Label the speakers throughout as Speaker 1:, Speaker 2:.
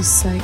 Speaker 1: to Psych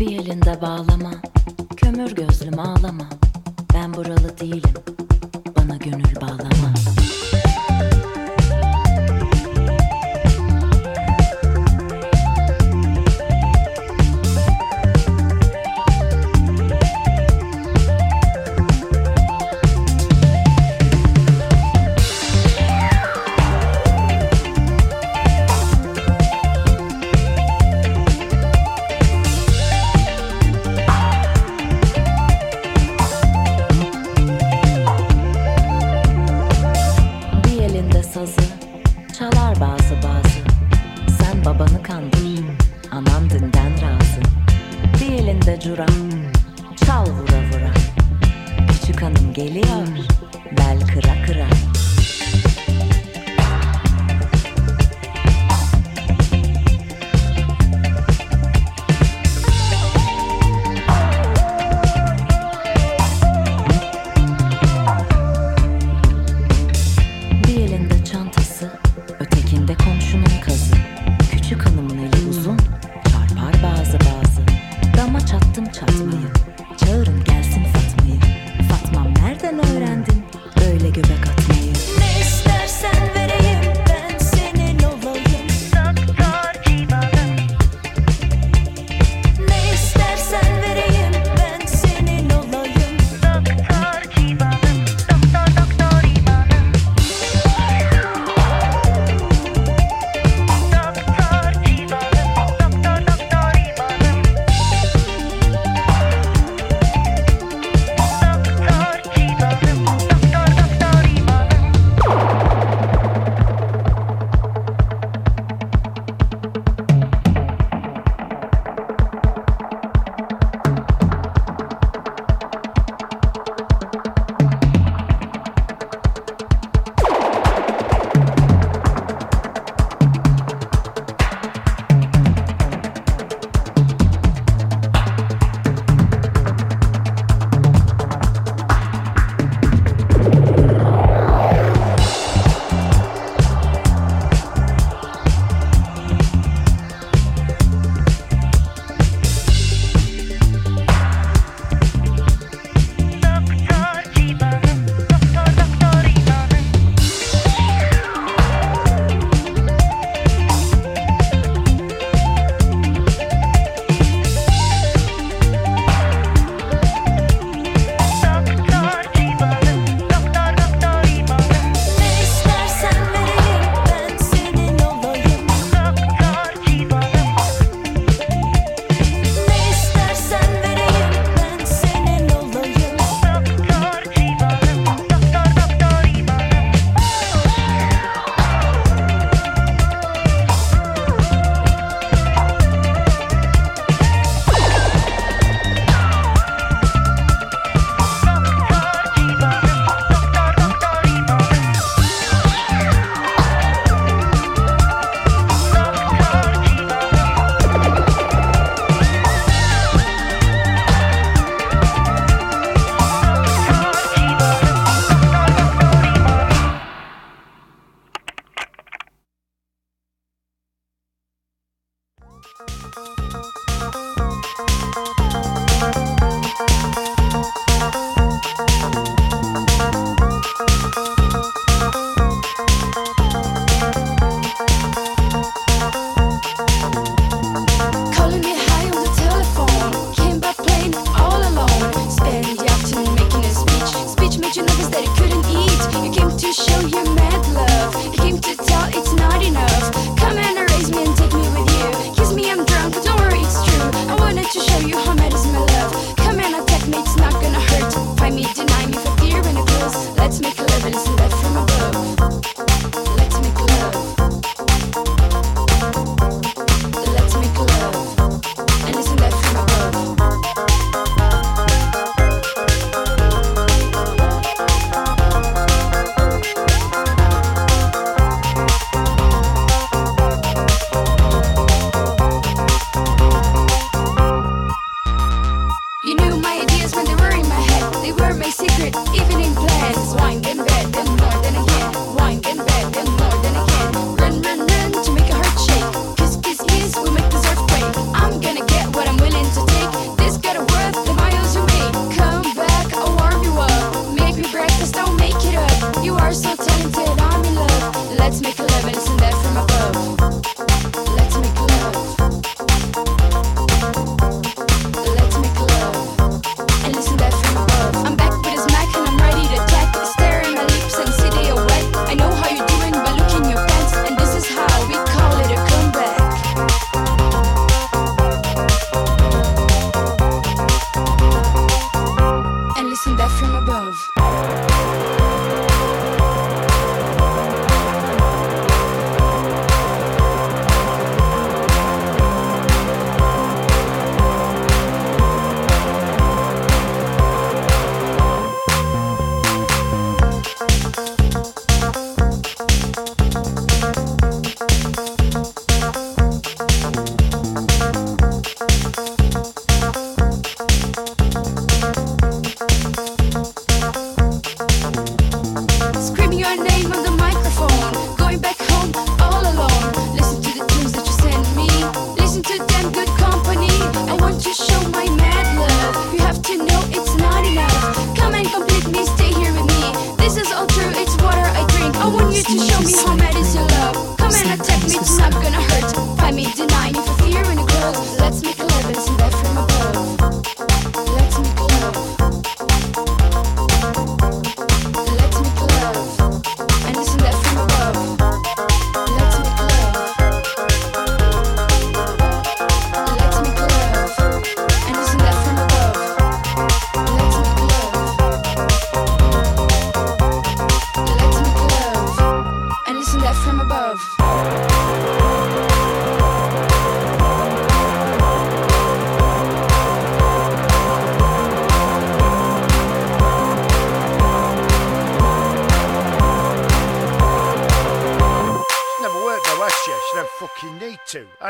Speaker 2: Bir elinde bağlama, kömür gözlüm ağlama. Ben
Speaker 3: buralı değilim, bana gönül bağlama.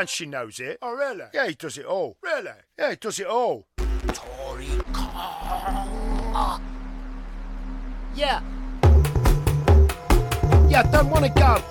Speaker 3: and
Speaker 4: she knows it. Oh, really? Yeah, he does it all. Really? Yeah, he does it all. Tory Kong.
Speaker 5: Yeah. Yeah, don't want to go.